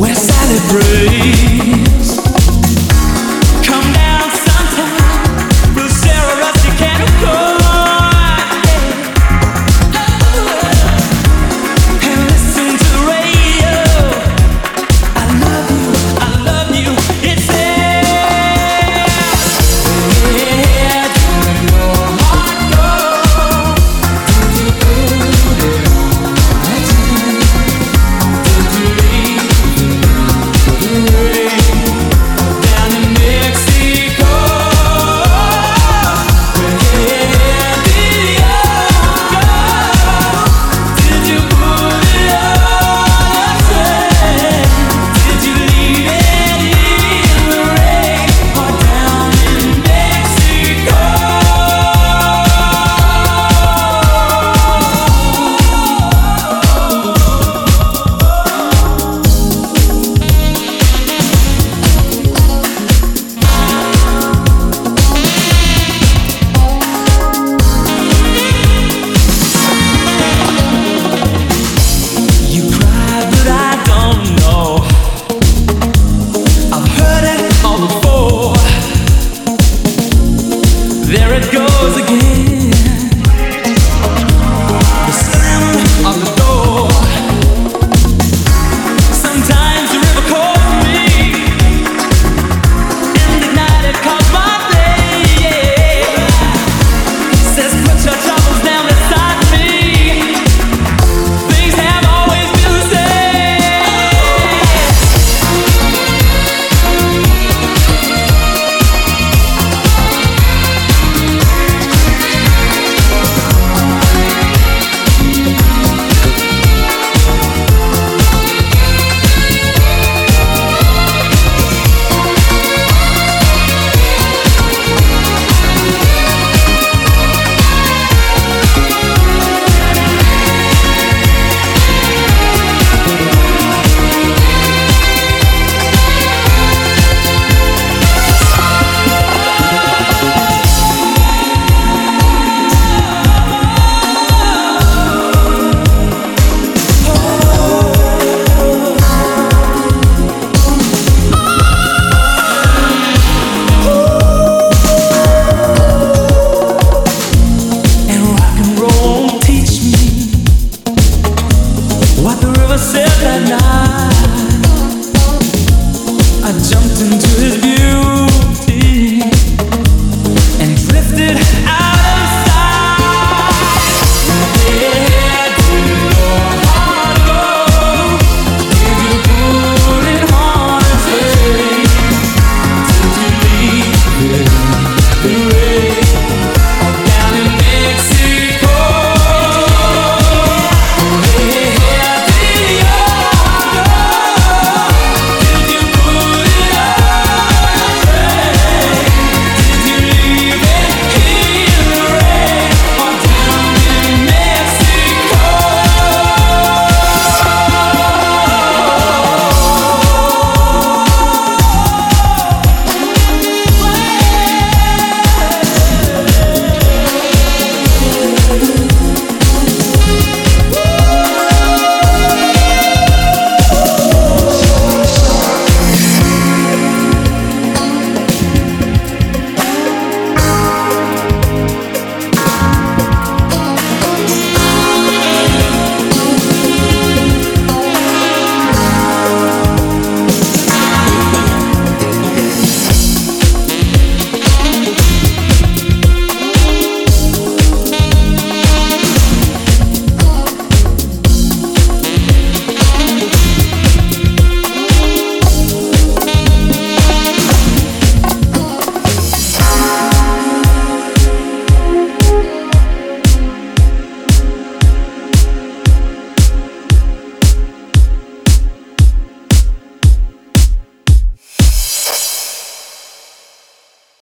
We're celebrating.